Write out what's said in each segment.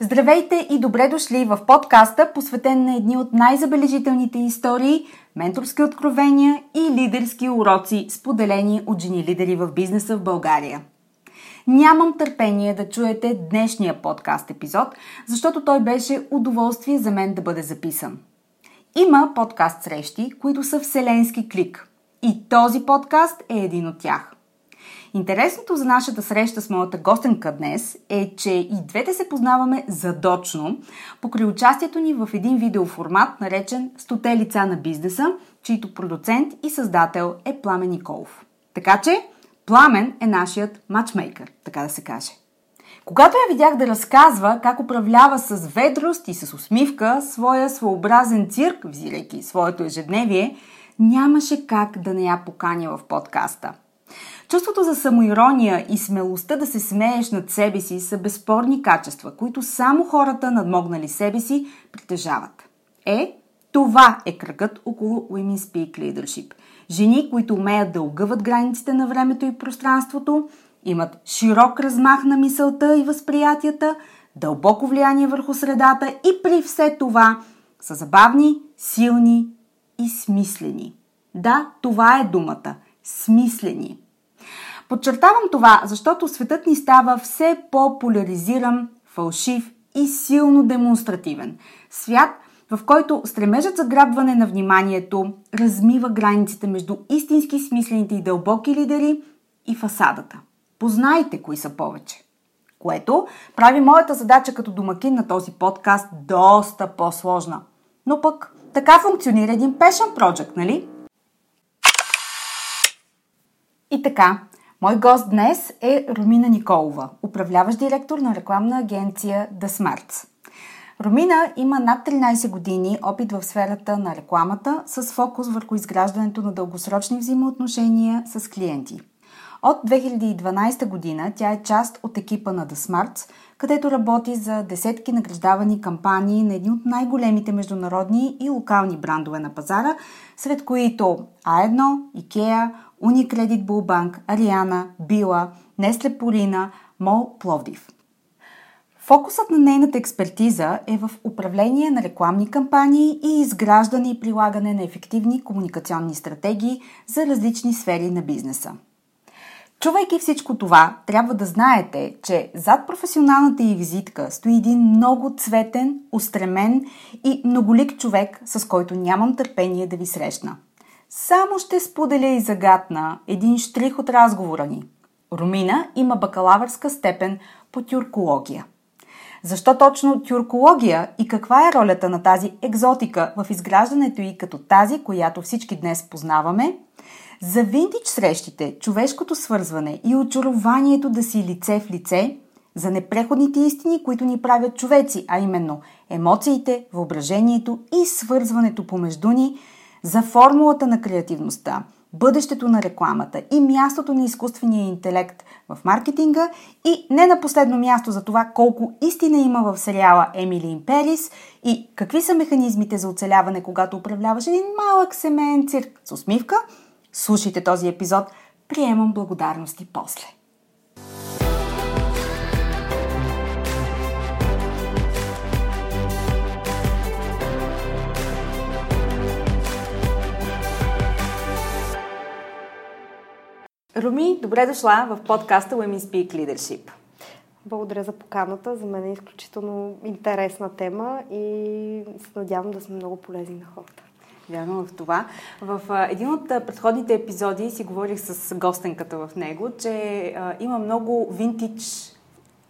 Здравейте и добре дошли в подкаста, посветен на едни от най-забележителните истории, менторски откровения и лидерски уроци, споделени от жени лидери в бизнеса в България. Нямам търпение да чуете днешния подкаст епизод, защото той беше удоволствие за мен да бъде записан. Има подкаст срещи, които са вселенски клик. И този подкаст е един от тях. Интересното за нашата среща с моята гостенка днес е, че и двете се познаваме задочно, покрай участието ни в един видеоформат, наречен «Стоте лица на бизнеса», чийто продуцент и създател е Пламен Николов. Така че, Пламен е нашият матчмейкър, така да се каже. Когато я видях да разказва как управлява с ведрост и с усмивка своя своеобразен цирк, взирайки своето ежедневие, нямаше как да не я поканя в подкаста – Чувството за самоирония и смелостта да се смееш над себе си са безспорни качества, които само хората, надмогнали себе си, притежават. Е, това е кръгът около Women Speak Leadership. Жени, които умеят да огъват границите на времето и пространството, имат широк размах на мисълта и възприятията, дълбоко влияние върху средата и при все това са забавни, силни и смислени. Да, това е думата – смислени. Подчертавам това, защото светът ни става все по-поляризиран, фалшив и силно демонстративен. Свят, в който стремежът за грабване на вниманието размива границите между истински смислените и дълбоки лидери и фасадата. Познайте кои са повече. Което прави моята задача като домакин на този подкаст доста по-сложна. Но пък така функционира един Passion Project, нали? И така, Мой гост днес е Румина Николова, управляващ директор на рекламна агенция The Smarts. Румина има над 13 години опит в сферата на рекламата с фокус върху изграждането на дългосрочни взаимоотношения с клиенти. От 2012 година тя е част от екипа на The Smarts, където работи за десетки награждавани кампании на едни от най-големите международни и локални брандове на пазара, сред които A1, IKEA, Unicredit Булбанк, Ариана, Била, Несле Полина, Мол Пловдив. Фокусът на нейната експертиза е в управление на рекламни кампании и изграждане и прилагане на ефективни комуникационни стратегии за различни сфери на бизнеса. Чувайки всичко това, трябва да знаете, че зад професионалната и визитка стои един много цветен, устремен и многолик човек, с който нямам търпение да ви срещна. Само ще споделя и загадна един штрих от разговора ни. Румина има бакалавърска степен по тюркология. Защо точно тюркология и каква е ролята на тази екзотика в изграждането и като тази, която всички днес познаваме? За винтич срещите, човешкото свързване и очарованието да си лице в лице, за непреходните истини, които ни правят човеци, а именно емоциите, въображението и свързването помежду ни – за формулата на креативността, бъдещето на рекламата и мястото на изкуствения интелект в маркетинга и не на последно място за това колко истина има в сериала Емили Империс и какви са механизмите за оцеляване, когато управляваш един малък семейен цирк с усмивка, слушайте този епизод. Приемам благодарности после. Руми, добре дошла в подкаста Women Speak Leadership. Благодаря за поканата. За мен е изключително интересна тема и се надявам да сме много полезни на хората. Вярно в това. В един от предходните епизоди си говорих с гостенката в него, че има много винтидж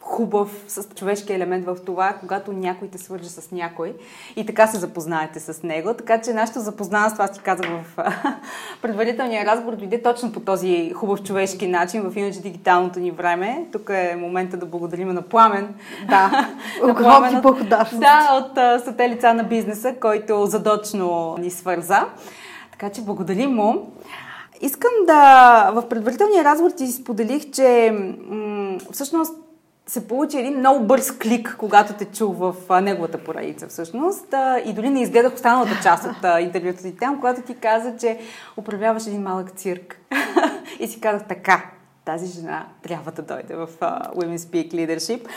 хубав с човешки елемент в това, когато някой те свържи с някой и така се запознаете с него. Така че нашето запознанство, аз ти казах в предварителния разговор, дойде точно по този хубав човешки начин в иначе дигиталното ни време. Тук е момента да благодарим на Пламен. Да, Пламен от, да, от сателица на бизнеса, който задочно ни свърза. Така че благодарим му. Искам да... В предварителния разговор ти споделих, че м- всъщност се получи един много бърз клик, когато те чух в а, неговата поредица всъщност. А, и дори не изгледах останалата част от а, интервюто ти там, когато ти каза, че управляваш един малък цирк. и си казах така, тази жена трябва да дойде в uh, Women Speak Leadership.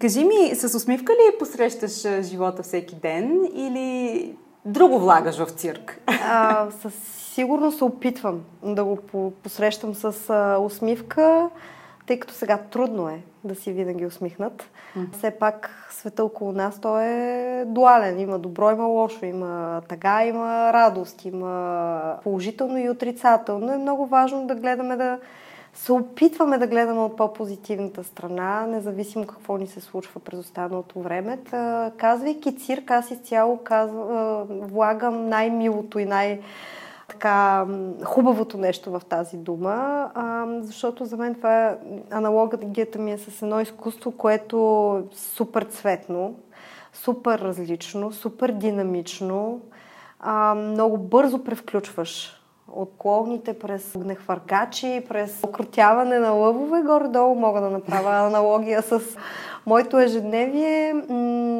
Кажи ми, с усмивка ли посрещаш живота всеки ден или друго влагаш в цирк? А, със сигурност се опитвам да го посрещам с а, усмивка тъй като сега трудно е да си винаги усмихнат. Mm-hmm. Все пак света около нас той е дуален. Има добро, има лошо, има тъга, има радост, има положително и отрицателно. Е много важно да гледаме да се опитваме да гледаме от по-позитивната страна, независимо какво ни се случва през останалото време. казвайки цирк, аз изцяло казва, влагам най-милото и най- така хубавото нещо в тази дума, а, защото за мен това е аналогията ми е с едно изкуство, което е супер цветно, супер различно, супер динамично, а, много бързо превключваш от клоуните през огнехвъргачи, през окрутяване на лъвове, горе-долу мога да направя аналогия с моето ежедневие,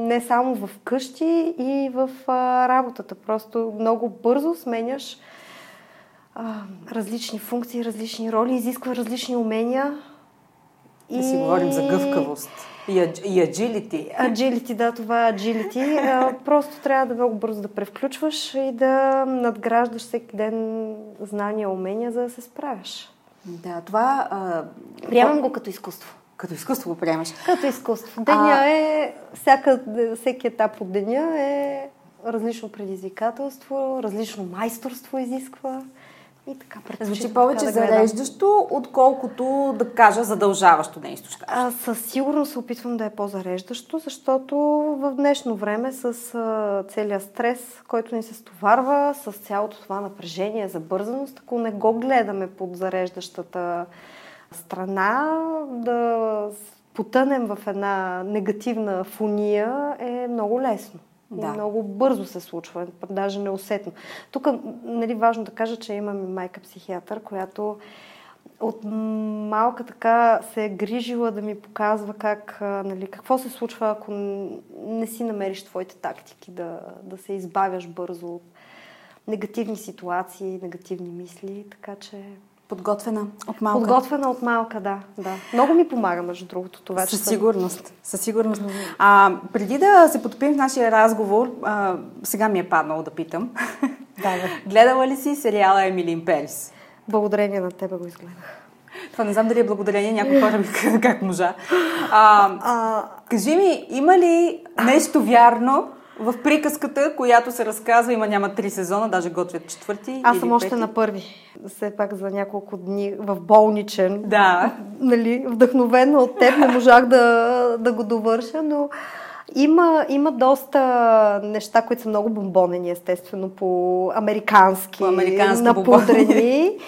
не само в къщи и в работата. Просто много бързо сменяш а, различни функции, различни роли, изисква различни умения. Да и... си говорим за гъвкавост. И, и agility. Agility, да, това е agility. Просто трябва да много бързо да превключваш и да надграждаш всеки ден знания, умения, за да се справяш. Да, това... А... Приемам го като изкуство. Като изкуство го приемаш? Като изкуство. Деня а... е... Всяка, всеки етап от деня е различно предизвикателство, различно майсторство изисква. И така, Звучи повече да зареждащо, отколкото да кажа задължаващо нещо. А, със сигурност се опитвам да е по-зареждащо, защото в днешно време с а, целият стрес, който ни се стоварва, с цялото това напрежение, забързаност, ако не го гледаме под зареждащата страна, да потънем в една негативна фония е много лесно. Да. Много бързо се случва, даже неусетно. Тук нали, важно да кажа, че имам майка психиатър, която от малка така се е грижила да ми показва как, нали, какво се случва, ако не си намериш твоите тактики, да, да се избавяш бързо от негативни ситуации, негативни мисли. Така че Подготвена от малка. Подготвена от малка, да. да. Много ми помага, между другото, това. Със сигурност. Със сигурност. А, преди да се потопим в нашия разговор, а, сега ми е паднало да питам. Да, да. Гледала ли си сериала Емилин Перис? Благодарение на тебе го изгледах. Това не знам дали е благодарение, някои хора ми как можа. А, а... Кажи ми, има ли нещо вярно в приказката, която се разказва, има няма три сезона, даже готвят четвърти. Аз съм още на първи. Все пак за няколко дни в болничен. Да. Нали, вдъхновено от теб не можах да, да го довърша, но има, има доста неща, които са много бомбонени, естествено, по американски, по американски напудрени.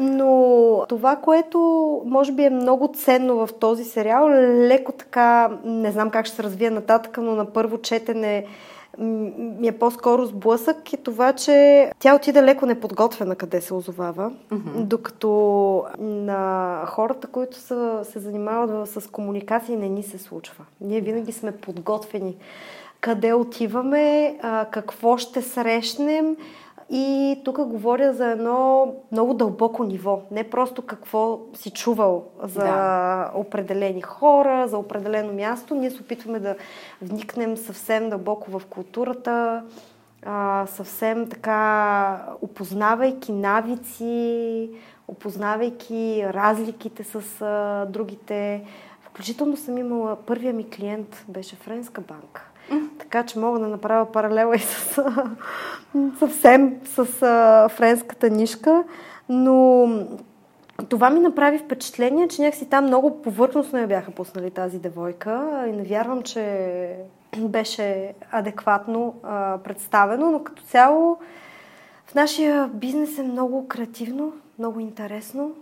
Но това, което може би е много ценно в този сериал, леко така, не знам как ще се развие нататък, но на първо четене ми е по-скоро сблъсък е това, че тя отида леко неподготвена къде се озовава, mm-hmm. докато на хората, които са, се занимават с комуникации, не ни се случва. Ние винаги сме подготвени къде отиваме, какво ще срещнем, и тук говоря за едно много дълбоко ниво. Не просто какво си чувал за да. определени хора, за определено място. Ние се опитваме да вникнем съвсем дълбоко в културата, а, съвсем така, опознавайки навици, опознавайки разликите с а, другите. Включително съм имала, първия ми клиент беше Френска банка. Така че мога да направя паралела и с съвсем с френската нишка, но това ми направи впечатление, че някакси там много повърхностно я бяха пуснали тази девойка и не вярвам, че беше адекватно а, представено, но като цяло в нашия бизнес е много креативно, много интересно.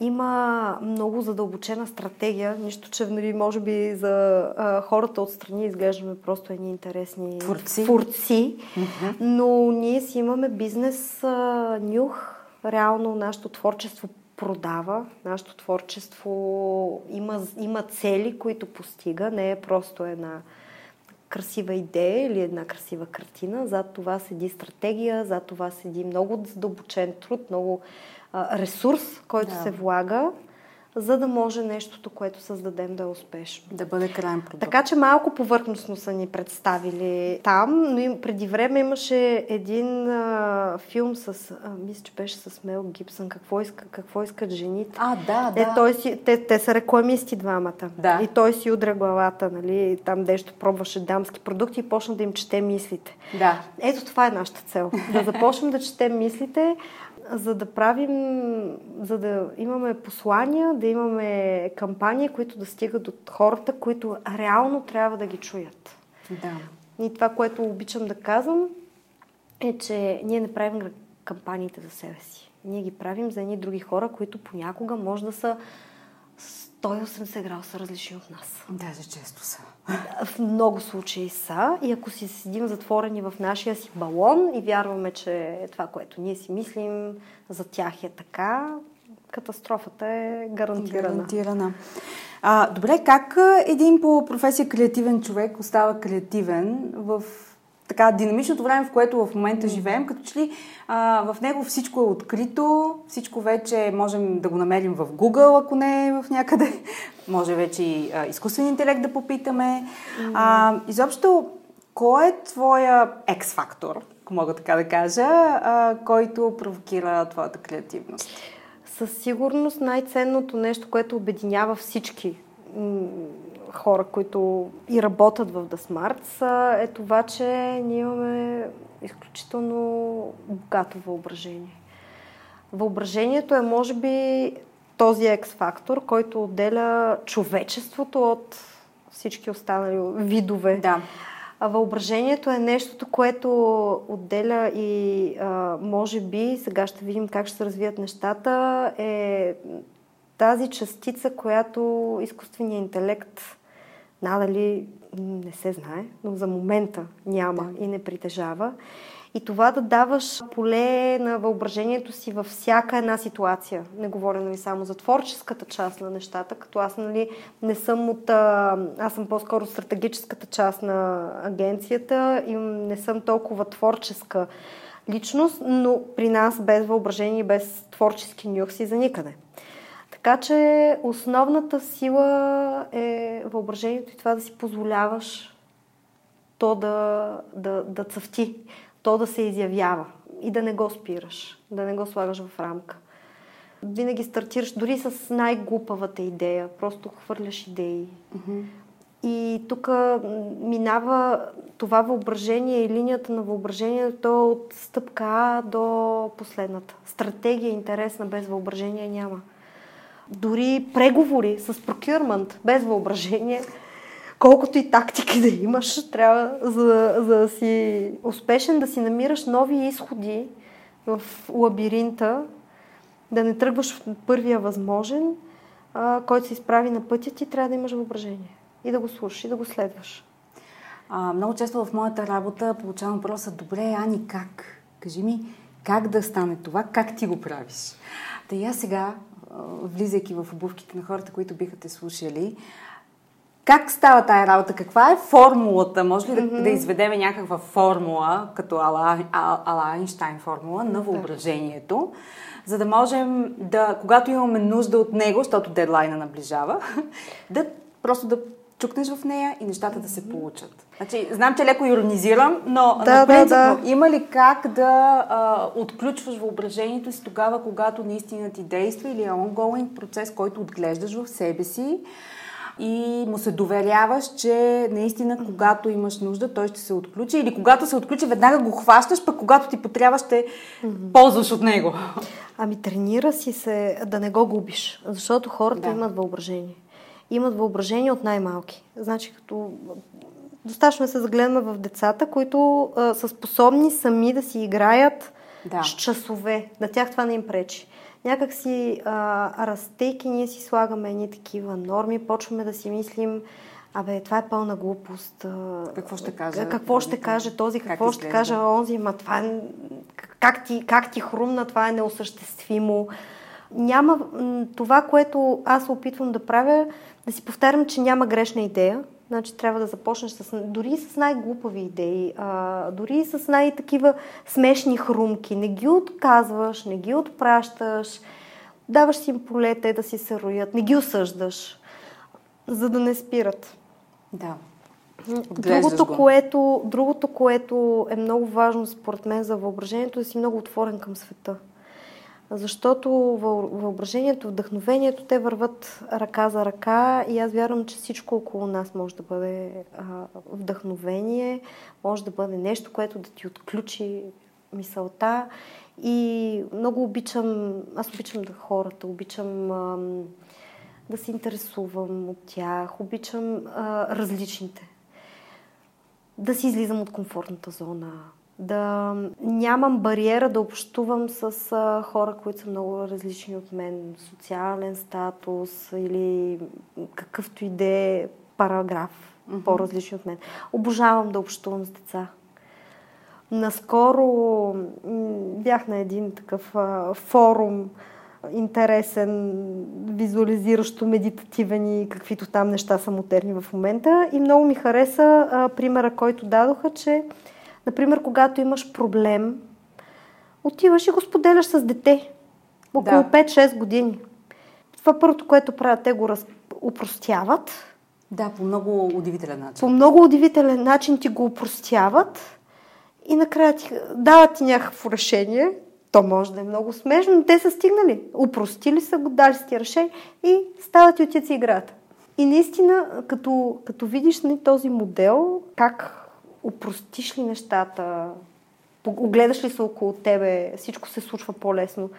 Има много задълбочена стратегия, нищо, че нали, може би за а, хората отстрани изглеждаме просто едни интересни творци, творци mm-hmm. но ние си имаме бизнес а, нюх, реално нашето творчество продава, нашето творчество има, има цели, които постига, не е просто една красива идея или една красива картина. Зад това седи стратегия, зад това седи много задълбочен труд, много ресурс, който да. се влага за да може нещото, което създадем да е успешно. Да бъде крайен продукт. Така че малко повърхностно са ни представили там, но им, преди време имаше един а, филм с, а, мисля, че беше с Мел Гибсън, какво, иска, какво искат жените. А, да, да. Е, той си, те, те са рекламисти двамата. Да. И той си удря главата, нали, там дещо пробваше дамски продукти и почна да им чете мислите. Да. Ето това е нашата цел. Да започнем да четем мислите, за да правим, за да имаме послания, да имаме кампании, които да стигат от хората, които реално трябва да ги чуят. Да. И това, което обичам да казвам, е, че ние не правим кампаниите за себе си. Ние ги правим за едни други хора, които понякога може да са 180 градуса различни от нас. Даже често са. В много случаи са. И ако си седим затворени в нашия си балон и вярваме, че това, което ние си мислим за тях е така, катастрофата е гарантирана. гарантирана. А, добре, как един по професия креативен човек остава креативен в така динамичното време, в което в момента живеем, като че ли а, в него всичко е открито, всичко вече можем да го намерим в Google, ако не е в някъде, може вече и а, изкуствен интелект да попитаме. А, изобщо, кой е твоя X-фактор, ако мога така да кажа, а, който провокира твоята креативност? Със сигурност най-ценното нещо, което обединява всички хора, които и работят в The Smart, е това, че ние имаме изключително богато въображение. Въображението е, може би, този екс-фактор, който отделя човечеството от всички останали видове. Да. А въображението е нещото, което отделя и а, може би, сега ще видим как ще се развият нещата, е тази частица, която изкуственият интелект надали не се знае, но за момента няма и не притежава. И това да даваш поле на въображението си във всяка една ситуация. Не говоря нали, само за творческата част на нещата, като аз нали, не съм от... Аз съм по-скоро стратегическата част на агенцията и не съм толкова творческа личност, но при нас без въображение и без творчески нюхси за никъде. Така че основната сила е въображението и това да си позволяваш то да, да, да цъфти, то да се изявява и да не го спираш, да не го слагаш в рамка. Винаги стартираш дори с най-глупавата идея, просто хвърляш идеи. Mm-hmm. И тук минава това въображение и линията на въображението от стъпка А до последната. Стратегия интересна без въображение няма дори преговори с procurement без въображение, колкото и тактики да имаш, трябва за, за да си успешен да си намираш нови изходи в лабиринта, да не тръгваш в първия възможен, а, който се изправи на пътя ти, трябва да имаш въображение и да го слушаш и да го следваш. А, много често в моята работа получавам въпроса, добре, Ани, как? Кажи ми, как да стане това, как ти го правиш? Та и сега влизайки в обувките на хората, които биха те слушали, как става тая работа? Каква е формулата? Може ли mm-hmm. да, да изведеме някаква формула, като Ала, Ала Айнштайн формула на въображението, за да можем да, когато имаме нужда от него, защото дедлайна наближава, да просто да чукнеш в нея и нещата да се получат. Значи, знам, че леко иронизирам, но да, на принцип, да, да. има ли как да а, отключваш въображението си тогава, когато наистина ти действа или е ongoing процес, който отглеждаш в себе си и му се доверяваш, че наистина, когато имаш нужда, той ще се отключи или когато се отключи, веднага го хващаш, пък когато ти потрябва, ще mm-hmm. ползваш от него. Ами тренира си се да не го губиш, защото хората да. имат въображение. Имат въображение от най-малки. Значи, като достатъчно се загледаме в децата, които а, са способни сами да си играят да. с часове. На тях това не им пречи някак си а, растейки ние си слагаме едни такива норми, почваме да си мислим Абе, това е пълна глупост. Какво ще каже? Какво ще каже този, какво ще каже онзи, ма това е... Как ти, как ти хрумна, това е неосъществимо. Няма това, което аз се опитвам да правя, да си повтарям, че няма грешна идея, Значи трябва да започнеш с, дори с най-глупави идеи, а, дори с най-такива смешни хрумки. Не ги отказваш, не ги отпращаш, даваш си им полете да си се роят, не ги осъждаш, за да не спират. Да. Другото което, другото, което е много важно според мен за въображението, е да си много отворен към света. Защото въображението, вдъхновението, те върват ръка за ръка и аз вярвам, че всичко около нас може да бъде а, вдъхновение, може да бъде нещо, което да ти отключи мисълта. И много обичам, аз обичам да хората, обичам а, да се интересувам от тях, обичам а, различните. Да си излизам от комфортната зона, да нямам бариера да общувам с а, хора, които са много различни от мен, социален статус или какъвто и да е параграф, mm-hmm. по-различни от мен. Обожавам да общувам с деца. Наскоро бях на един такъв а, форум, интересен, визуализиращо, медитативен и каквито там неща са модерни в момента. И много ми хареса а, примера, който дадоха, че Например, когато имаш проблем, отиваш и го споделяш с дете. Около да. 5-6 години. Това първото, което правят, те го раз... упростяват. Да, по много удивителен начин. По много удивителен начин ти го упростяват и накрая ти дават ти някакво решение. То може да е много смешно, но те са стигнали. Упростили са го, дали си ти решение и стават и отият си играят. И наистина, като, като видиш нали, този модел, как упростиш ли нещата, огледаш ли се около тебе, всичко се случва по-лесно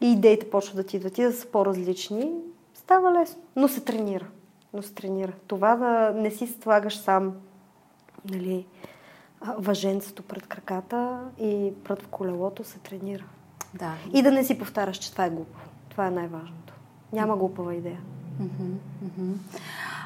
и идеите почват да ти идват и да са по-различни, става лесно. Но се тренира. Но се тренира. Това да не си слагаш сам нали, въженцето пред краката и пред колелото се тренира. Да. И да не си повтаряш, че това е глупо. Това е най-важното. Няма глупава идея.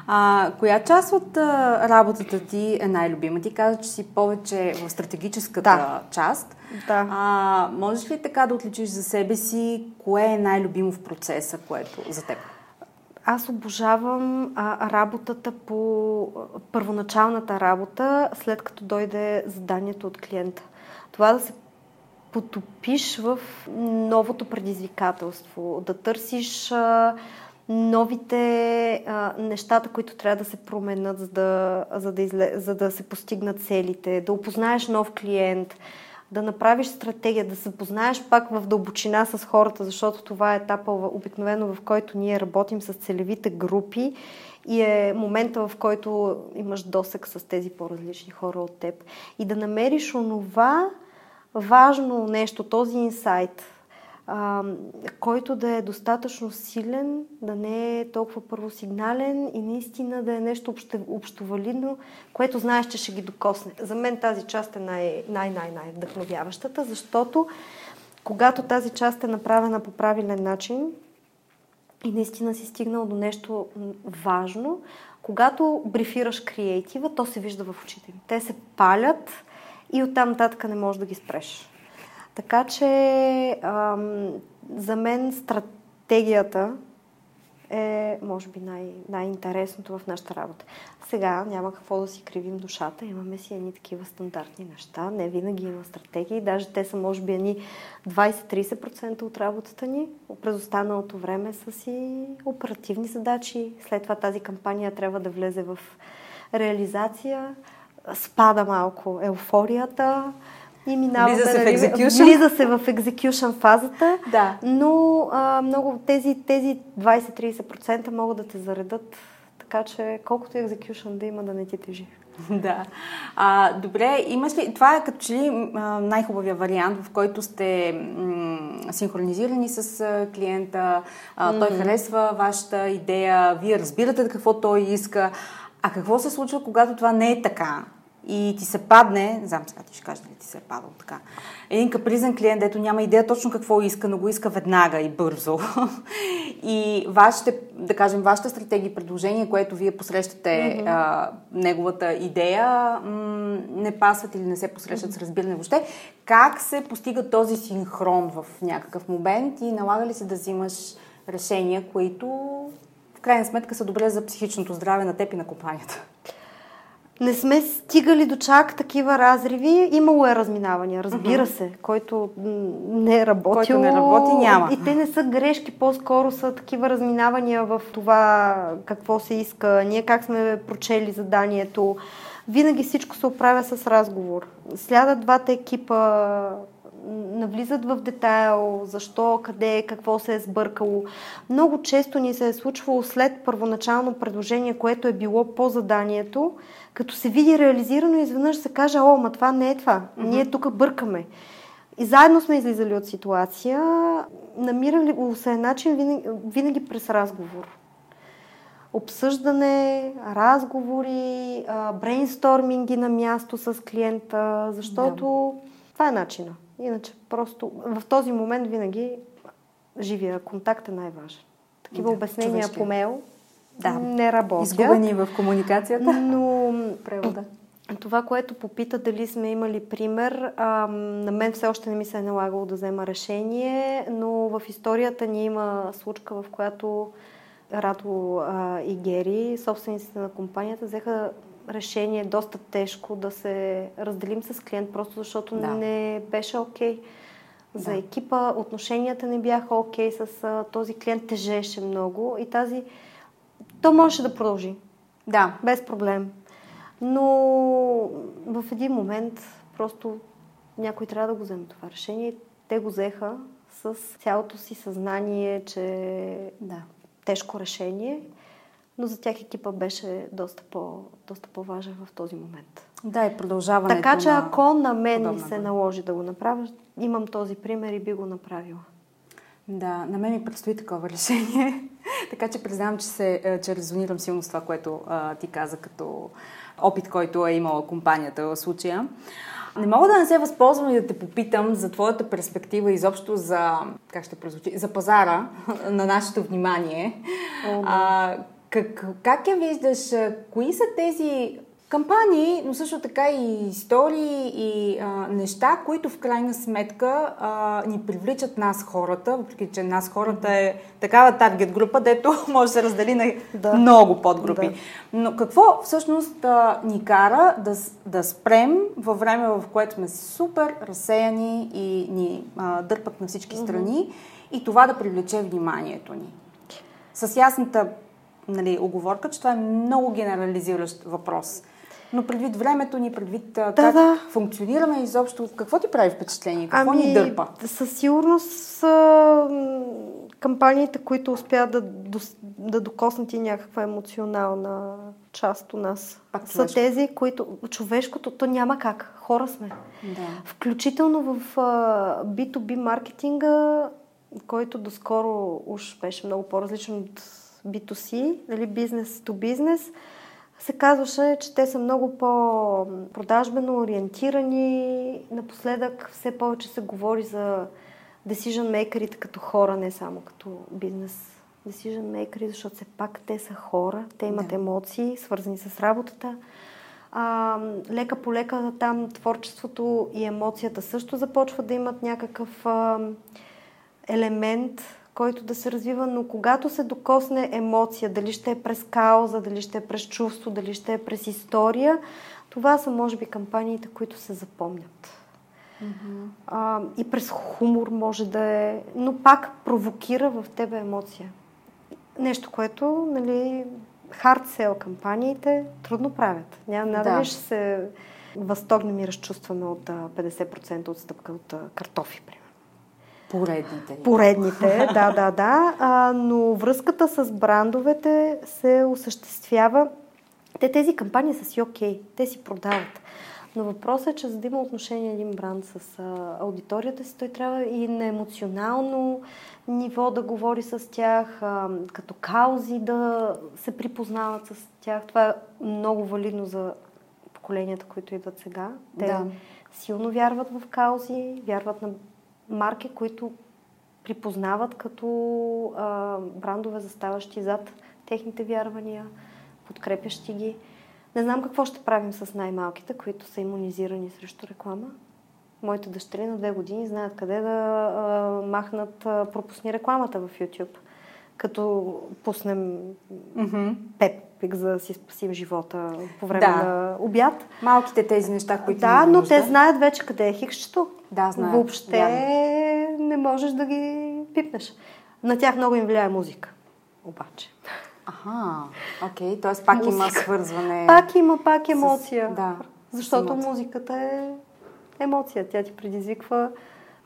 А, коя част от а, работата ти е най-любима? Ти каза, че си повече в стратегическата да. част. Да. А, можеш ли така да отличиш за себе си кое е най-любимо в процеса, което за теб? Аз обожавам а, работата по първоначалната работа, след като дойде заданието от клиента. Това да се потопиш в новото предизвикателство, да търсиш а, новите а, нещата, които трябва да се променят, за да, за, да изле, за да се постигнат целите, да опознаеш нов клиент, да направиш стратегия, да се познаеш пак в дълбочина с хората, защото това е етапа обикновено, в който ние работим с целевите групи и е момента, в който имаш досек с тези по-различни хора от теб. И да намериш онова важно нещо, този инсайт, а, който да е достатъчно силен, да не е толкова първосигнален и наистина да е нещо общо, общовалидно, което знаеш, че ще ги докосне. За мен тази част е най- най-най-най вдъхновяващата, защото когато тази част е направена по правилен начин и наистина си стигнал до нещо важно, когато брифираш креатива, то се вижда в очите им. Те се палят и оттам нататък не можеш да ги спреш. Така че ам, за мен стратегията е, може би, най- най-интересното в нашата работа. Сега няма какво да си кривим душата, имаме си едни такива стандартни неща, не винаги има стратегии, даже те са, може би, едни 20-30% от работата ни. През останалото време са си оперативни задачи. След това тази кампания трябва да влезе в реализация, спада малко еуфорията, и минаваме, влиза се в нали, екзекюшън. влиза се в екзекюшън фазата, Да. но а, много тези, тези 20-30% могат да те заредат, така че колкото екзекюшън да има, да не ти тежи. Да. А, добре, имаш ли... Това е като че ли най-хубавия вариант, в който сте м- синхронизирани с а, клиента, а, той харесва вашата идея, вие разбирате какво той иска. А какво се случва, когато това не е така? И ти се падне, не знам сега ти ще кажа дали ти се е падал така, един капризен клиент, дето няма идея точно какво иска, но го иска веднага и бързо. и вашите, да кажем, вашата стратегия и предложение, което вие посрещате mm-hmm. а, неговата идея, м- не пасват или не се посрещат mm-hmm. с разбиране въобще. Как се постига този синхрон в някакъв момент и налага ли се да взимаш решения, които в крайна сметка са добре за психичното здраве на теб и на компанията? Не сме стигали до чак такива разриви. Имало е разминавания, разбира се, който не е работил. Който не работи, няма. И те не са грешки, по-скоро са такива разминавания в това какво се иска, ние как сме прочели заданието. Винаги всичко се оправя с разговор. Слядат двата екипа, навлизат в детайл, защо, къде, какво се е сбъркало. Много често ни се е случвало след първоначално предложение, което е било по заданието, като се види реализирано, изведнъж се каже, о, ма това не е това. Mm-hmm. Ние тук бъркаме. И заедно сме излизали от ситуация, намирали се е начин винаги, винаги през разговор. Обсъждане, разговори, брейнсторминги на място с клиента, защото да. това е начина. Иначе просто в този момент винаги живия контакт е най-важен. Такива да, обяснения човешки. по мейл да. не работят. Изгубени в комуникацията. Но превода. Това, което попита дали сме имали пример, а, на мен все още не ми се е налагало да взема решение, но в историята ни има случка, в която Радо а, и Гери, собствениците на компанията, взеха решение доста тежко да се разделим с клиент, просто защото да. не беше окей. Okay. За да. екипа отношенията не бяха окей okay с а, този клиент, тежеше много и тази... То можеше да продължи. Да. Без проблем. Но в един момент просто някой трябва да го вземе това решение. Те го взеха с цялото си съзнание, че да, тежко решение но за тях екипа беше доста, по, доста по-важен в този момент. Да, и продължаването Така че на... ако на мен ми се наложи да го направя, имам този пример и би го направила. Да, на мен ми предстои такова решение. така че признавам, че, се, е, че резонирам силно с това, което а, ти каза като опит, който е имала компанията в случая. Не мога да не се възползвам и да те попитам за твоята перспектива изобщо за, как ще прозвучи, за пазара на нашето внимание. О, да. а, как, как я виждаш? Кои са тези кампании, но също така и истории и а, неща, които в крайна сметка а, ни привличат нас хората, въпреки че нас хората е такава таргет група, дето може да се раздели на да. много подгрупи. Да. Но какво всъщност а, ни кара да, да спрем във време, в което сме супер разсеяни и ни а, дърпат на всички страни mm-hmm. и това да привлече вниманието ни? С ясната нали, оговорка, че това е много генерализиращ въпрос. Но предвид времето ни, предвид да, как да. функционираме изобщо, какво ти прави впечатление? Какво ами, ни дърпа? Със сигурност са кампаниите, които успяват да, да докоснат и някаква емоционална част от нас. Пак са тези, които... Човешкото, то няма как. Хора сме. Да. Включително в uh, B2B маркетинга, който доскоро уж беше много по-различен от B2C, нали, бизнес to бизнес, се казваше, че те са много по-продажбено ориентирани. Напоследък все повече се говори за decision makers като хора, не само като бизнес decision makers, защото все пак те са хора, те имат да. емоции, свързани с работата. А, лека по лека там творчеството и емоцията също започват да имат някакъв а, елемент, който да се развива, но когато се докосне емоция, дали ще е през кауза, дали ще е през чувство, дали ще е през история, това са, може би, кампаниите, които се запомнят. Mm-hmm. А, и през хумор може да е, но пак провокира в тебе емоция. Нещо, което, нали, хард сел кампаниите трудно правят. Няма да. ще се възторгнем и разчувстваме от 50% отстъпка от картофи, примерно. Поредните. Поредните, да, да, да. А, но връзката с брандовете се осъществява. Те тези кампании са си окей, okay. те си продават. Но въпросът е, че за да има отношение един бранд с а, аудиторията си, той трябва и на емоционално ниво да говори с тях, а, като каузи да се припознават с тях. Това е много валидно за поколенията, които идват сега. Те да. силно вярват в каузи, вярват на марки, които припознават като а, брандове, заставащи зад техните вярвания, подкрепящи ги. Не знам какво ще правим с най-малките, които са иммунизирани срещу реклама. Моите дъщери на две години знаят къде да а, махнат а, пропусни рекламата в YouTube. Като пуснем mm-hmm. Пепик, за да си спасим живота по време да. на обяд. Малките тези неща, които Да, но те знаят вече къде е хикщето. Да, знаят. Въобще Вярно. не можеш да ги пипнеш. На тях много им влияе музика. Обаче. Аха, окей, т.е. пак Музика. има свързване. Пак има, пак емоция. С, да, защото музиката е емоция. Тя ти предизвиква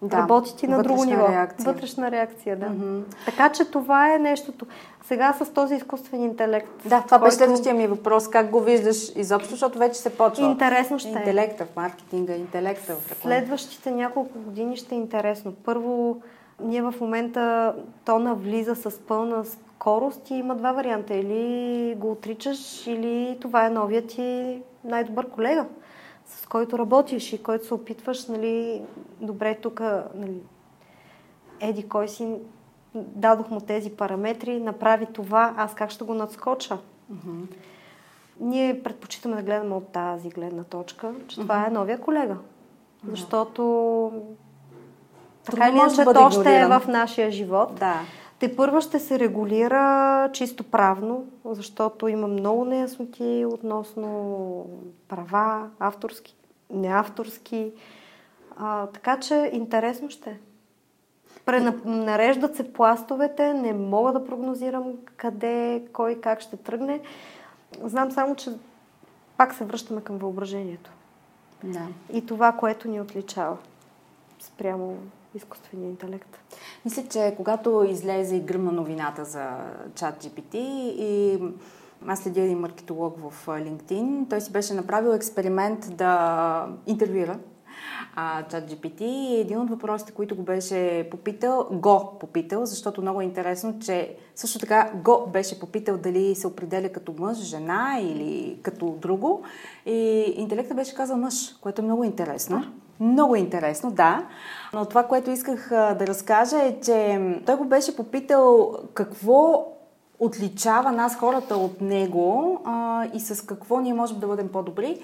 да, работи ти на друго ниво. Реакция. Вътрешна реакция, да. Mm-hmm. Така че това е нещото. Сега с този изкуствен интелект. Да, това който... беше следващия ми въпрос. Как го виждаш изобщо, защото вече се почва. Интересно ще е. Интелекта в маркетинга, интелекта в реклама. Следващите няколко години ще е интересно. Първо, ние в момента то навлиза с пълна скорост и има два варианта. Или го отричаш, или това е новият ти най-добър колега, с който работиш и който се опитваш, нали, добре, тук, нали, еди кой си, дадох му тези параметри, направи това, аз как ще го надскоча? Mm-hmm. Ние предпочитаме да гледаме от тази гледна точка, че mm-hmm. това е новия колега. Mm-hmm. Защото така или иначе, то още е в нашия живот. Да. Те първо ще се регулира чисто правно, защото има много неясноти относно права, авторски, неавторски. А, така че интересно ще. Пренареждат се пластовете, не мога да прогнозирам къде, кой, как ще тръгне. Знам само, че пак се връщаме към въображението. Да. И това, което ни отличава спрямо изкуствения интелект. Мисля, че когато излезе и гръмна новината за чат GPT и аз следя един маркетолог в LinkedIn, той си беше направил експеримент да интервюира чат GPT и един от въпросите, които го беше попитал, го попитал, защото много е интересно, че също така го беше попитал дали се определя като мъж, жена или като друго и интелектът беше казал мъж, което е много интересно. Много интересно, да. Но това, което исках да разкажа е, че той го беше попитал какво отличава нас хората от него а, и с какво ние можем да бъдем по-добри.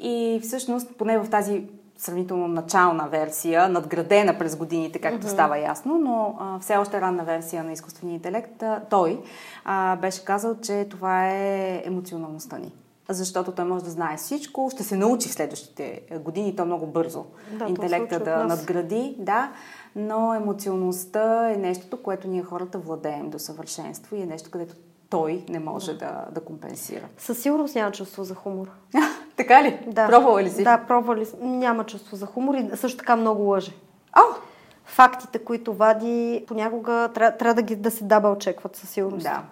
И всъщност, поне в тази сравнително начална версия, надградена през годините, както mm-hmm. става ясно, но а, все още ранна версия на изкуствения интелект, а, той а, беше казал, че това е емоционалността ни защото той може да знае всичко, ще се научи в следващите години, то много бързо. Да, интелекта да надгради, да, но емоционалността е нещото, което ние хората владеем до съвършенство и е нещо, където той не може да, да компенсира. Със сигурност няма чувство за хумор. така ли? Да. Пробвала ли си? Да, пробвали. Няма чувство за хумор и също така много лъже. О! Фактите, които вади, понякога трябва, трябва да, ги, да се дабъл чекват със сигурност. Да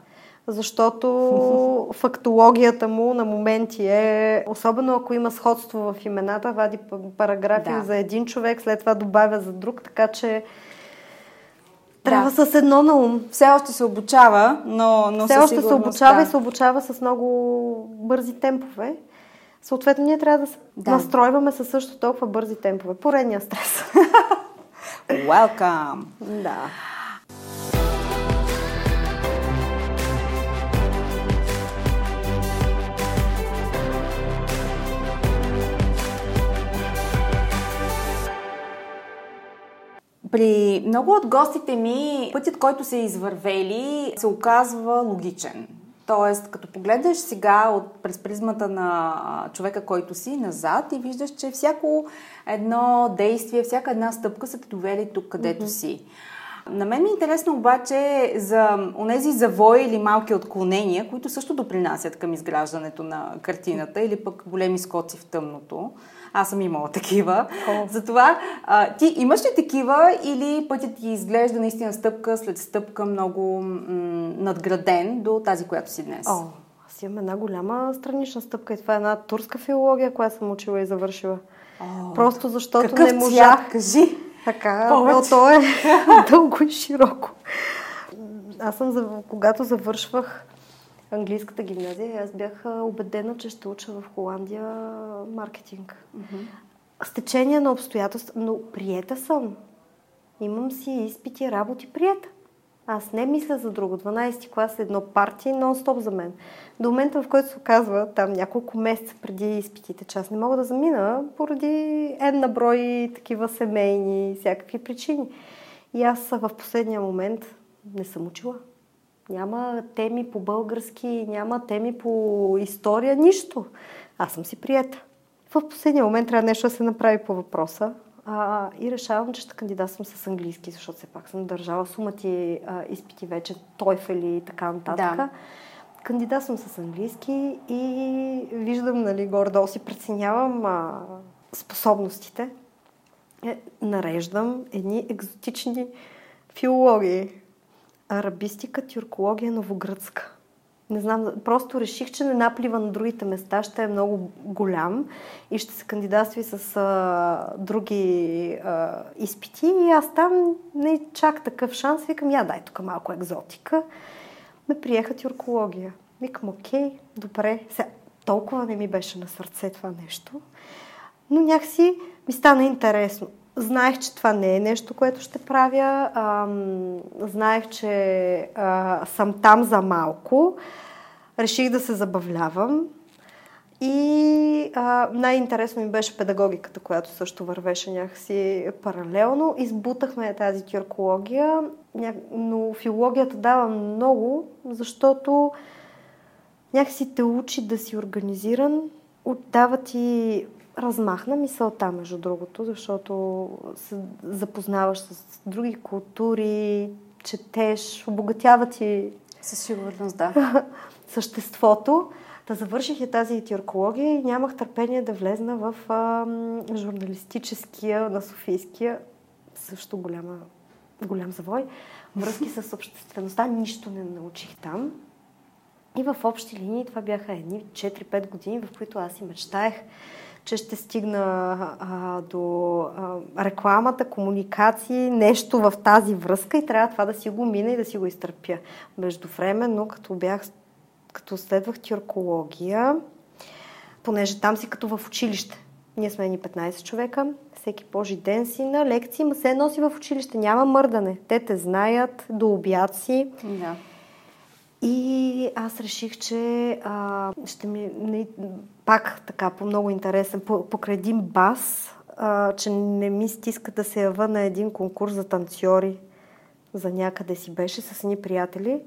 защото фактологията му на моменти е, особено ако има сходство в имената, вади параграфи да. за един човек, след това добавя за друг, така че трябва да. с едно на ум. Все още се обучава, но, но Все още се обучава да. и се обучава с много бързи темпове. Съответно, ние трябва да се да. настройваме със също толкова бързи темпове. Поредния стрес. Welcome! Да. При много от гостите ми пътят, който се извървели, се оказва логичен. Тоест, като погледнеш сега от, през призмата на човека, който си, назад и виждаш, че всяко едно действие, всяка една стъпка са те довели тук, където mm-hmm. си. На мен ми е интересно обаче за онези завои или малки отклонения, които също допринасят към изграждането на картината или пък големи скоци в тъмното. Аз съм имала такива. Oh. Затова а, ти имаш ли такива или пътят ти изглежда наистина стъпка след стъпка много м- надграден до тази, която си днес? Oh. Аз имам една голяма странична стъпка и това е една турска филология, която съм учила и завършила. Oh. Просто защото Какъв не можах. Цвят? Кажи. Така, но то е дълго и широко. Аз съм, когато завършвах английската гимназия, аз бях убедена, че ще уча в Холандия маркетинг. Mm-hmm. С течение на обстоятелства, но приета съм. Имам си изпити, работи, приета. Аз не мисля за друго. 12 клас е едно парти, нон-стоп за мен. До момента, в който се оказва, там няколко месеца преди изпитите, че аз не мога да замина, поради една брой такива семейни, всякакви причини. И аз в последния момент не съм учила. Няма теми по български, няма теми по история, нищо. Аз съм си приета. В последния момент трябва нещо да се направи по въпроса. А, и решавам, че ще кандидатствам с английски, защото все пак съм държала сумати а, изпити вече, тойфели и така нататък. Да. Кандидатствам с английски и виждам, нали, горе-долу си преценявам а, способностите. Е, нареждам едни екзотични филологии. Арабистика, тюркология, новогръцка. Не знам, просто реших, че не наплива на другите места, ще е много голям и ще се кандидатства с а, други а, изпити. И аз там не чак такъв шанс. Викам, я дай тук малко екзотика. Ме приеха тюркология. Викам, окей, добре. Сега, толкова не ми беше на сърце това нещо. Но някакси ми стана интересно. Знаех, че това не е нещо, което ще правя. Знаех, че съм там за малко. Реших да се забавлявам. И най-интересно ми беше педагогиката, която също вървеше някакси паралелно. Избутахме тази тюркология, но филологията дава много, защото някакси те учи да си организиран, дава ти размахна мисълта, между другото, защото се запознаваш с други култури, четеш, обогатява ти... Със сигурност, да. Съществото. Да завърших и тази тюркология и нямах търпение да влезна в а, журналистическия на Софийския, също голяма, голям завой, връзки с обществеността. Нищо не научих там. И в общи линии това бяха едни 4-5 години, в които аз и мечтаех че ще стигна а, до а, рекламата, комуникации, нещо в тази връзка и трябва това да си го мина и да си го изтърпя. Междувременно, като бях, като следвах тюркология, понеже там си като в училище. Ние сме ни 15 човека, всеки Божи ден си на лекции, ма се носи в училище, няма мърдане. Те те знаят, до обяд си. Да. И аз реших, че а, ще ми не, пак така по много интересен, по, бас, а, че не ми стиска да се ява на един конкурс за танцори за някъде си беше с едни приятели.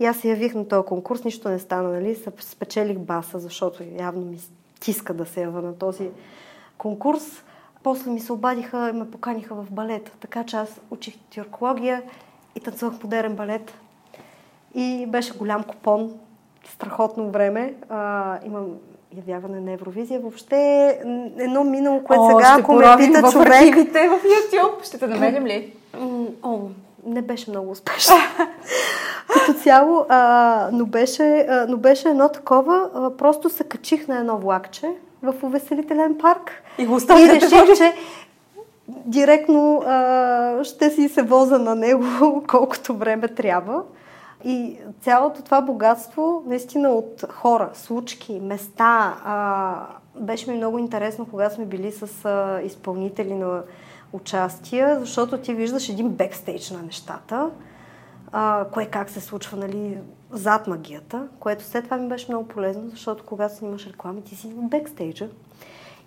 И аз се явих на този конкурс, нищо не стана, нали? Спечелих баса, защото явно ми стиска да се ява на този конкурс. После ми се обадиха и ме поканиха в балет. Така че аз учих тюркология и танцувах модерен балет и беше голям купон, страхотно време. А, имам явяване на Евровизия. Въобще едно минало, което О, сега, ако ме пита човек... в YouTube. Ще те намерим ли? О, не беше много успешно. Като цяло, а, но, беше, а, но беше едно такова. А, просто се качих на едно влакче в увеселителен парк. И го и реших, че директно а, ще си се воза на него колкото време трябва. И цялото това богатство, наистина от хора, случки, места, а, беше ми много интересно, когато сме били с а, изпълнители на участия, защото ти виждаш един бекстейдж на нещата, а, кое как се случва, нали, зад магията, което след това ми беше много полезно, защото когато снимаш реклами, ти си в бекстейджа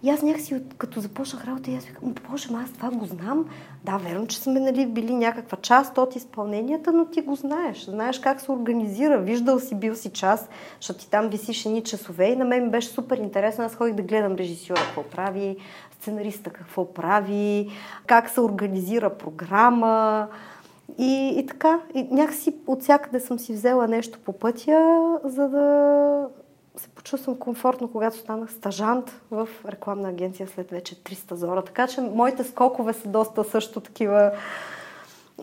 И аз някакси, като започнах работа, и аз викам, боже, аз това го знам. Да, верно, че сме нали, били някаква част от изпълненията, но ти го знаеш. Знаеш как се организира. Виждал си, бил си част, защото ти там висиш едни часове и на мен беше супер интересно. Аз ходих да гледам режисьора какво прави, сценариста какво прави, как се организира програма. И, и така, и някакси от всякъде съм си взела нещо по пътя, за да се почувствам комфортно, когато станах стажант в рекламна агенция след вече 300 зора. Така че моите скокове са доста също такива...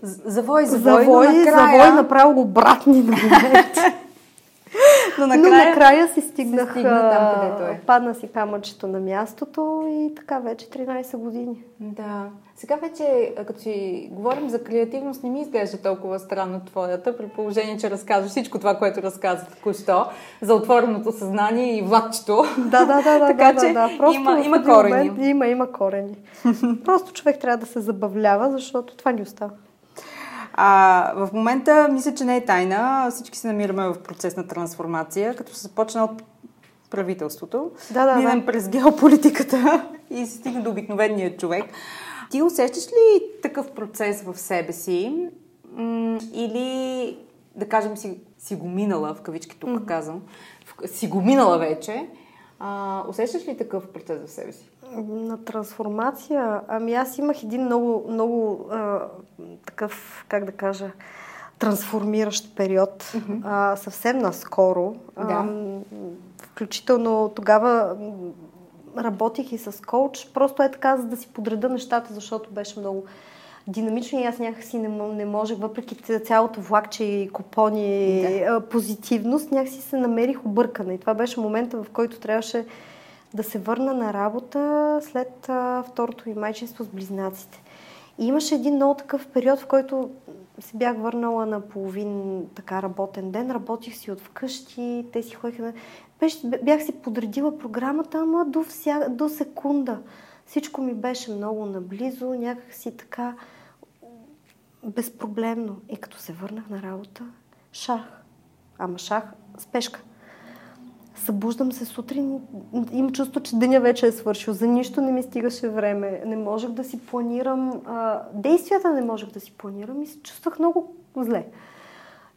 Завой, завой, завой, накрая... завой направо обратни на. Но накрая, Но накрая си стигнах, стигна там, където е. Падна си камъчето на мястото и така вече 13 години. Да. Сега вече, като си говорим за креативност, не ми изглежда толкова странно твоята, при положение, че разказваш всичко това, което разказа току-що, за отвореното съзнание и влакчето. Да, да, да, да. така да, че да, да. Просто има, има корени. Момент, има, има корени. Просто човек трябва да се забавлява, защото това ни остава. А, в момента мисля, че не е тайна. Всички се намираме в процес на трансформация, като се започна от правителството. Да, да, минем да. през геополитиката и се стигна до обикновения човек. Ти усещаш ли такъв процес в себе си? или, да кажем, си, си го минала, в кавички тук mm-hmm. казвам, си го минала вече, а, усещаш ли такъв процес в себе си? На трансформация? Ами аз имах един много, много а, такъв, как да кажа, трансформиращ период. Mm-hmm. А, съвсем наскоро. Да. А, включително тогава работих и с коуч. Просто е така, за да си подреда нещата, защото беше много динамично и аз някакси не, не можех, въпреки цялото влакче и купони да. позитивност, някакси се намерих объркана. И това беше момента, в който трябваше да се върна на работа след а, второто ми майчинство с близнаците. И имаше един много такъв период, в който се бях върнала на половин така работен ден, работих си от вкъщи, те си ходиха Бях си подредила програмата, ама до, вся, до секунда. Всичко ми беше много наблизо, някак си така безпроблемно. И като се върнах на работа, шах. Ама шах, спешка. Събуждам се сутрин, имам чувство, че деня вече е свършил. За нищо не ми стигаше време. Не можех да си планирам. А, действията не можех да си планирам и се чувствах много зле.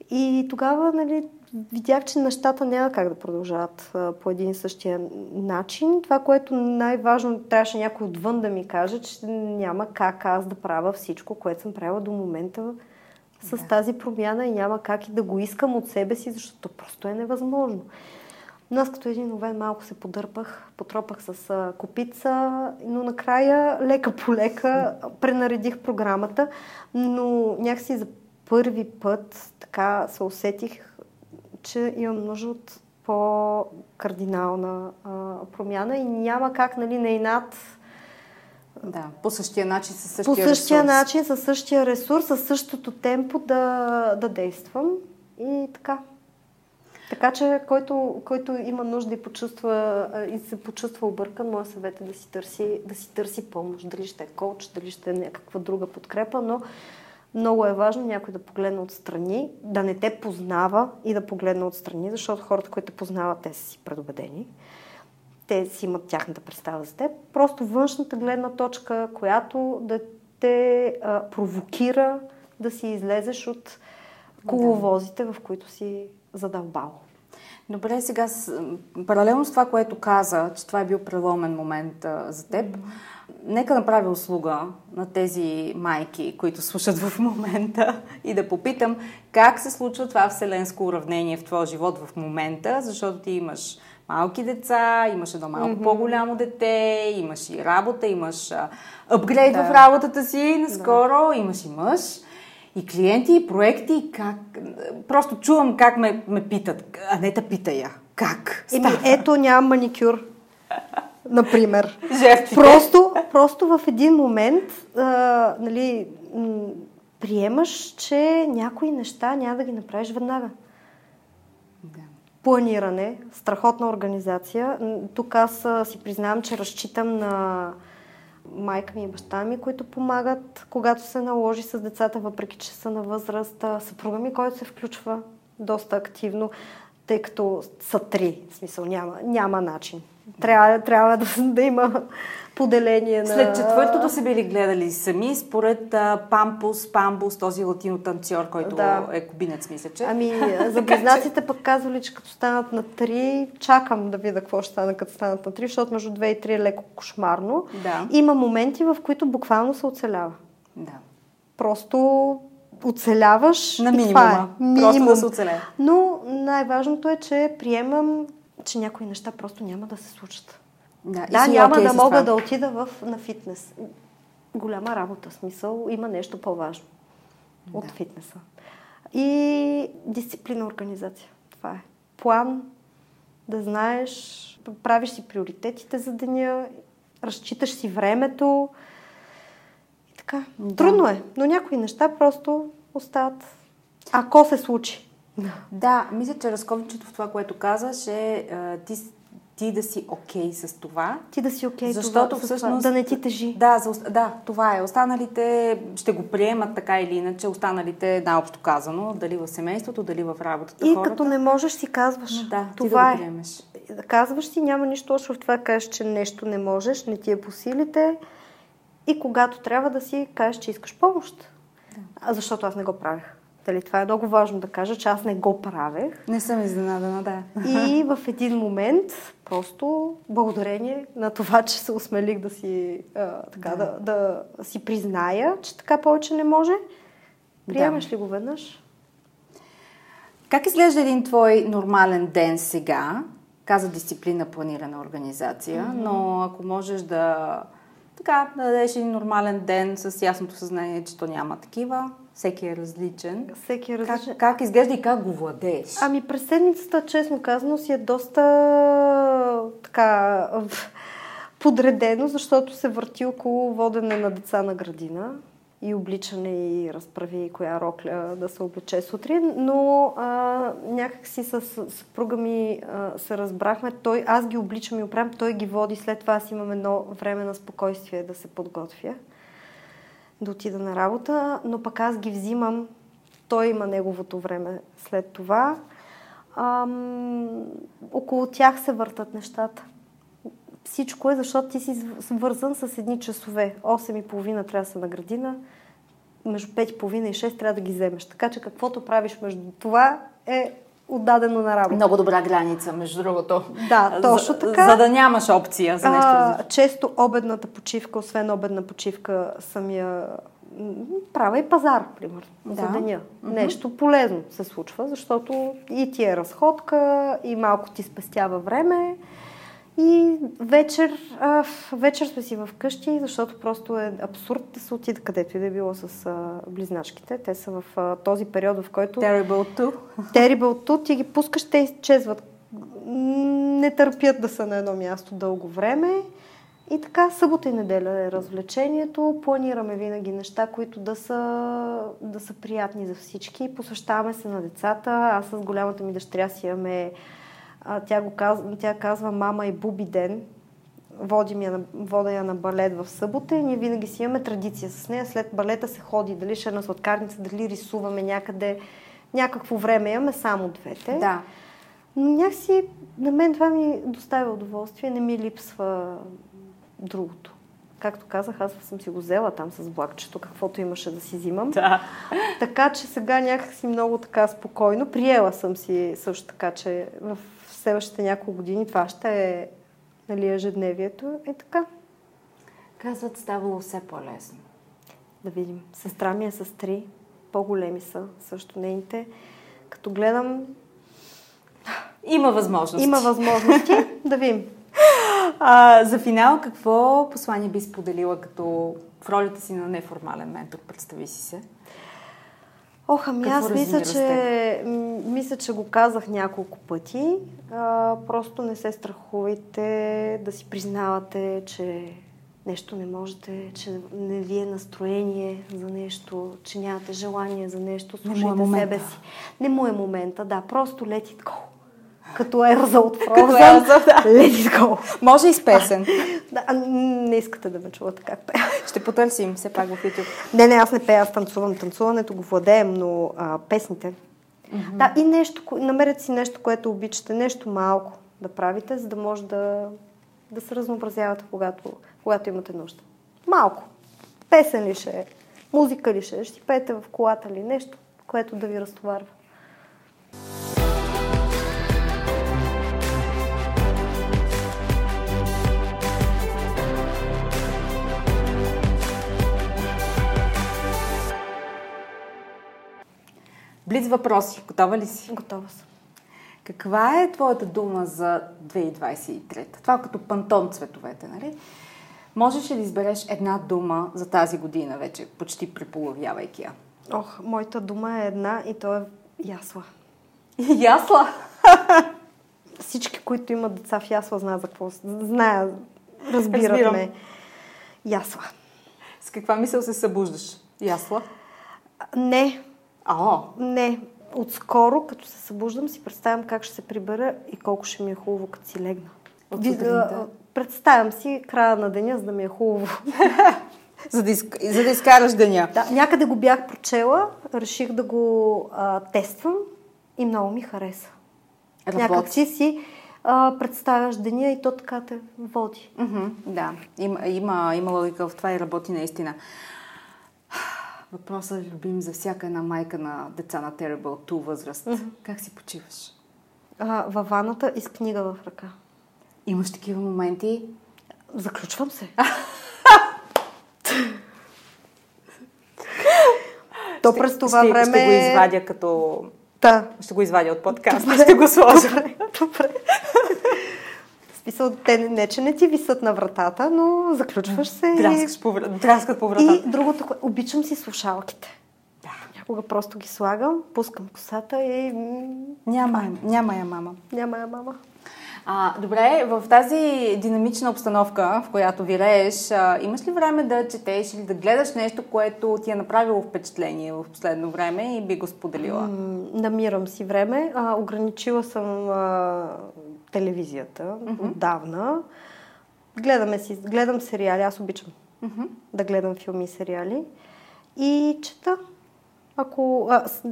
И тогава, нали, видях, че нещата няма как да продължават а, по един и същия начин. Това, което най-важно трябваше някой отвън да ми каже, че няма как аз да правя всичко, което съм правила до момента с да. тази промяна и няма как и да го искам от себе си, защото просто е невъзможно. Но аз като един овен малко се подърпах, потропах с а, копица, но накрая лека по лека пренаредих програмата, но някакси за първи път така се усетих, че имам нужда от по-кардинална а, промяна и няма как, нали, на инат да, по същия начин, със същия По същия ресурс. начин, със същия ресурс, със същото темпо да, да действам и така. Така че, който, който има нужда и, почувства, и се почувства объркан, моят съвет е да си търси, да си търси помощ. Дали ще е коуч, дали ще е някаква друга подкрепа, но много е важно някой да погледне отстрани, да не те познава и да погледне отстрани, защото хората, които познават, те са си предубедени. Те си имат тяхната представа за теб. Просто външната гледна точка, която да те а, провокира да си излезеш от коловозите, в които си задълбал. Добре, сега паралелно с това, което каза, че това е бил преломен момент а, за теб, нека направя услуга на тези майки, които слушат в момента и да попитам как се случва това вселенско уравнение в твоя живот в момента, защото ти имаш малки деца, имаш едно малко mm-hmm. по-голямо дете, имаш и работа, имаш апгрейд да. в работата си наскоро, да. имаш и мъж, и клиенти, и проекти, как... Просто чувам как ме, ме питат, а не те пита я. Как? Еми, ето нямам маникюр например. Жертвите. Просто, просто в един момент а, нали, м- приемаш, че някои неща няма да ги направиш веднага. Да. Планиране, страхотна организация. Тук аз си признавам, че разчитам на майка ми и баща ми, които помагат, когато се наложи с децата, въпреки че са на възраст. Съпруга ми, който се включва доста активно, тъй като са три. В смисъл няма, няма начин Трябва, трябва да, да има поделение на... След четвъртото се били гледали сами, според а, Пампус, Памбус, този латино танцор, който Да. е кубинец, мисля, че. Ами, за близнаците пък казвали, че като станат на 3, чакам да видя какво ще стане като станат на 3, защото между 2 и 3 е леко кошмарно. Да. Има моменти, в които буквално се оцелява. Да. Просто оцеляваш На минимума. е. Просто Минимум. да се оцелее. Но най-важното е, че приемам, че някои неща просто няма да се случат. Да, Да, няма да мога това. да отида в, на фитнес. Голяма работа, смисъл, има нещо по-важно от Да. фитнеса. И дисциплина, организация. Това е. План, да знаеш, правиш си приоритетите за деня, разчиташ си времето. И така. Да. Трудно е, но някои неща просто остават. Ако се случи. Да, мисля, че разковничето в това, което казваш е ти, ти да си окей с това. Ти да си окей, Защото това, всъщност... да не ти тежи. Да, за, да, това е. Останалите ще го приемат така или иначе. Останалите, наобщо казано, дали в семейството, дали в работата И хората. като не можеш, си казваш. Да, ти това да е. го приемеш. Да казваш си, няма нищо точно в това, да кажеш, че нещо не можеш, не ти е по силите. И когато трябва да си кажеш, че искаш помощ. А защото аз не го правех. Дали, това е много важно да кажа, че аз не го правех. Не съм изненадана, да. И в един момент, просто благодарение на това, че се осмелих да си, а, така, да. Да, да си призная, че така повече не може, приемаш ли го веднъж? Как изглежда един твой нормален ден сега? Каза дисциплина, планирана организация, mm-hmm. но ако можеш да така, да дадеш един нормален ден с ясното съзнание, че то няма такива, всеки е различен. Всеки е различен. Как, как изглежда и как го владееш? Ами през седмицата, честно казано, си е доста така подредено, защото се върти около водене на деца на градина и обличане и разправи коя рокля да се облече сутрин, но а, някак си с съпруга ми а, се разбрахме, той, аз ги обличам и оправям, той ги води, след това аз имам едно време на спокойствие да се подготвя да отида на работа, но пък аз ги взимам, той има неговото време след това. Ам, около тях се въртат нещата. Всичко е, защото ти си свързан с едни часове. 8.30 трябва да са на градина, между 5.30 и 6 трябва да ги вземеш. Така че каквото правиш между това е отдадено на работа. Много добра граница, между другото. Да, точно за, така. За да нямаш опция за нещо А, често обедната почивка, освен обедна почивка, самия м, правя и пазар, примерно, за Да. деня. Нещо полезно се случва, защото и ти е разходка, и малко ти спестява време. И вечер, а, вечер сме си вкъщи, защото просто е абсурд да се отида където и да е било с а, близначките. Те са в а, този период, в който... Terrible too. Terrible Two, ти ги пускаш, те изчезват. Не търпят да са на едно място дълго време. И така, събота и неделя е развлечението. Планираме винаги неща, които да са, да са приятни за всички. Посвещаваме се на децата. Аз с голямата ми дъщеря си имаме... а, Тя, го казва, тя казва мама и буби ден. Водим я на, водя я на балет в събота и ние винаги си имаме традиция с нея. След балета се ходи, дали ще е на сладкарница, дали рисуваме някъде. Някакво време имаме само двете. Да. Но някакси на мен това ми доставя удоволствие, не ми липсва другото. Както казах, аз съм си го взела там с блакчето, каквото имаше да си взимам. Да. Така че сега някакси много така спокойно. Приела съм си също така, че в следващите няколко години това ще е нали, ежедневието. Е така. Казват, ставало все по-лесно. Да видим. Сестра ми е с три. По-големи са също нейните. Като гледам, Има възможности. има възможности да видим. А, за финал, какво послание би споделила като в ролята си на неформален ментор? Представи си се. Ох, ами Какво аз мисля че, мисля, че го казах няколко пъти. А, просто не се страхувайте да си признавате, че нещо не можете, че не ви е настроение за нещо, че нямате желание за нещо, Не му е слушайте себе си. Не му е момента, да, просто let it go. Като Елза от Елза, да. let it go. Може и с песен. Да, не искате да ме чувате как пея. Ще потърсим все пак в YouTube. Не, не, аз не пея, аз танцувам. Танцуването го владеем, но а, песните. Mm-hmm. Да, и нещо, намерете си нещо, което обичате, нещо малко да правите, за да може да, да се разнообразявате, когато, когато имате нужда. Малко. Песен ли ще е, музика ли ще е, ще пеете в колата ли, нещо, което да ви разтоварва. Блиц въпроси. Готова ли си? Готова съм. Каква е твоята дума за 2023? Това като пантон цветовете, нали? Можеш ли да избереш една дума за тази година, вече почти преполовявайки я? Ох, моята дума е една и то е ясла. Ясла? Всички, които имат деца в ясла, знаят за какво. Знаят, разбират Разбирам. ме. Ясла. С каква мисъл се събуждаш? Ясла? Не, О, не. Отскоро, като се събуждам, си представям как ще се прибера и колко ще ми е хубаво, като си легна. От сутринта? Представям си края на деня, за да ми е хубаво. за да, из... за да изкараш деня. Да, някъде го бях прочела, реших да го а, тествам и много ми хареса. Някак си си а, представяш деня и то така те води. Мгм, да, има, има, има логика в това и работи наистина. Въпросът е любим за всяка една майка на деца на Terrible 2 възраст. Как си почиваш? А, във ваната и с книга в ръка. Имаш такива моменти? Заключвам се. То през това ще, време... Ще го извадя като... Да. Ще го извадя от подкаста, ще го сложа. Добре, добре. Смисъл, те не, не, че не ти висат на вратата, но заключваш се и... Драскаш по, драскат по вратата. И другото, обичам си слушалките. Да. Някога просто ги слагам, пускам косата и Няма, няма я, мама. няма я мама. А, добре, в тази динамична обстановка, в която вирееш, а, имаш ли време да четеш или да гледаш нещо, което ти е направило впечатление в последно време и би го споделила? М, Намирам си време. А, ограничила съм а, телевизията отдавна. Гледаме си, гледам сериали. Аз обичам Мгм. да гледам филми и сериали. И чета. Ако а, с,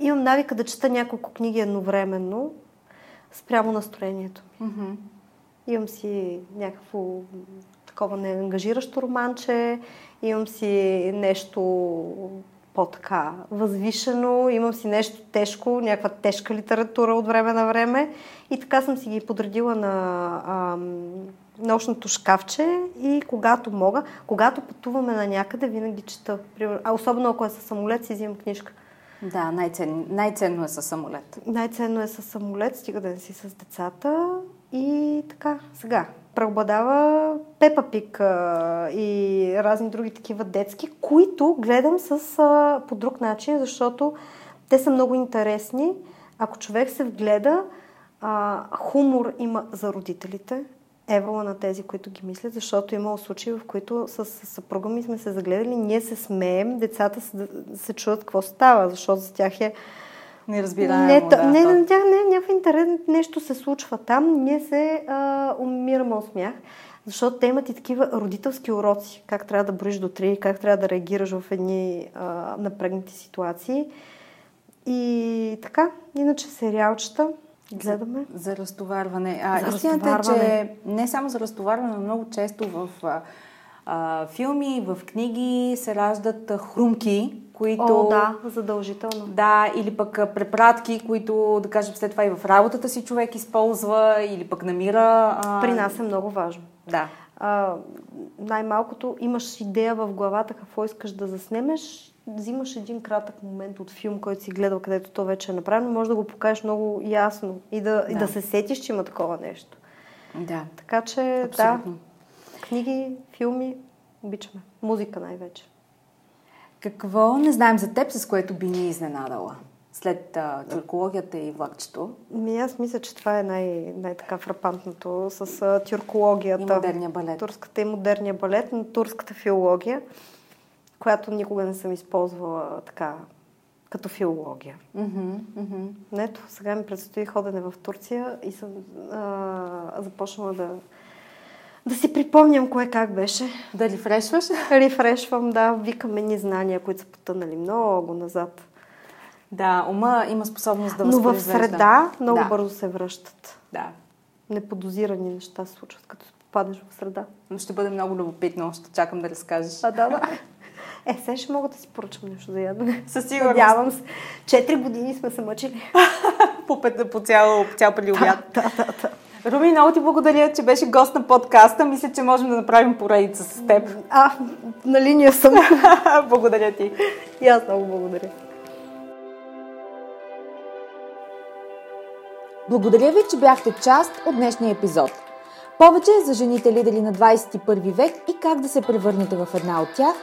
имам навика да чета няколко книги едновременно, спрямо настроението ми. Мгм. Имам си някакво такова неангажиращо романче, имам си нещо по-така възвишено, имам си нещо тежко, някаква тежка литература от време на време и така съм си ги подредила на ам, нощното шкафче и когато мога, когато пътуваме на някъде, винаги чета. А особено ако е със самолет, си взимам книжка. Да, най-цен, най-ценно е със самолет. Най-ценно е с самолет, стига да не си с децата. И така, сега. Преобладава Пепа Пик и разни други такива детски, които гледам с, а, по друг начин, защото те са много интересни. Ако човек се вгледа, а, хумор има за родителите. Евала на тези, които ги мислят, защото имало случаи, в които с съпруга ми сме се загледали, ние се смеем, децата се, се чуят какво става, защото за тях е Неразбираемо, не, да. не, то- на тях не, някакъв интерес, нещо се случва там, ние се а, умираме от смях, защото те имат и такива родителски уроци, как трябва да броиш до 3, как трябва да реагираш в едни а, напрегнати ситуации. И така, иначе сериалчета гледаме. За разтоварване. А, За истината е, че не само за разтоварване, но много често в а, а, филми, в книги се раждат хрумки, които... О, да, задължително. Да, или пък препратки, които, да кажем, след това и в работата си човек използва, или пък намира... А... При нас е много важно. Да. А, най-малкото имаш идея в главата какво искаш да заснемеш, взимаш един кратък момент от филм, който си гледал, където то вече е направено, може да го покажеш много ясно и да, и Да. да се сетиш, че има такова нещо. Да. Така че, Абсолютно. да, книги, филми, обичаме. Музика най-вече. Какво не знаем за теб, с което би ни изненадала? След а, тюркологията и влакчето Ми, аз мисля, че това е най- най-така фрапантното с а, тюркологията. и модерния балет. Турската и модерния балет, но турската филология, която никога не съм използвала така като филология. Мгм, мгм. Но Ето, сега ми предстои ходене в Турция и съм а, започнала да, да си припомням кое как беше. Да рефрешваш? Рефрешвам, да, викаме ни знания, които са потънали много назад. Да, ума има способност да Но в възпроизвежда. среда много да. бързо се връщат. Да. Неподозирани неща се случват, като попаднеш в среда. Но ще бъде много любопитно, ще чакам да разкажеш. А, да, да. Е, сега ще мога да си поръчам нещо за ядене. Със сигурност. Надявам се. Четири години сме се мъчили. по, по цял, по цял преди обяд. Да, да, да. Руми, много ти благодаря, че беше гост на подкаста. Мисля, че можем да направим поредица с теб. А, на линия съм. благодаря ти. И аз много благодаря. Благодаря ви, че бяхте част от днешния епизод. Повече за жените лидери на 21 век и как да се превърнете в една от тях,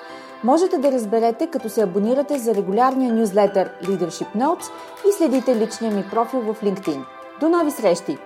можете да разберете като се абонирате за регулярния нюзлетър Leadership Notes и следите личния ми профил в LinkedIn. До нови срещи!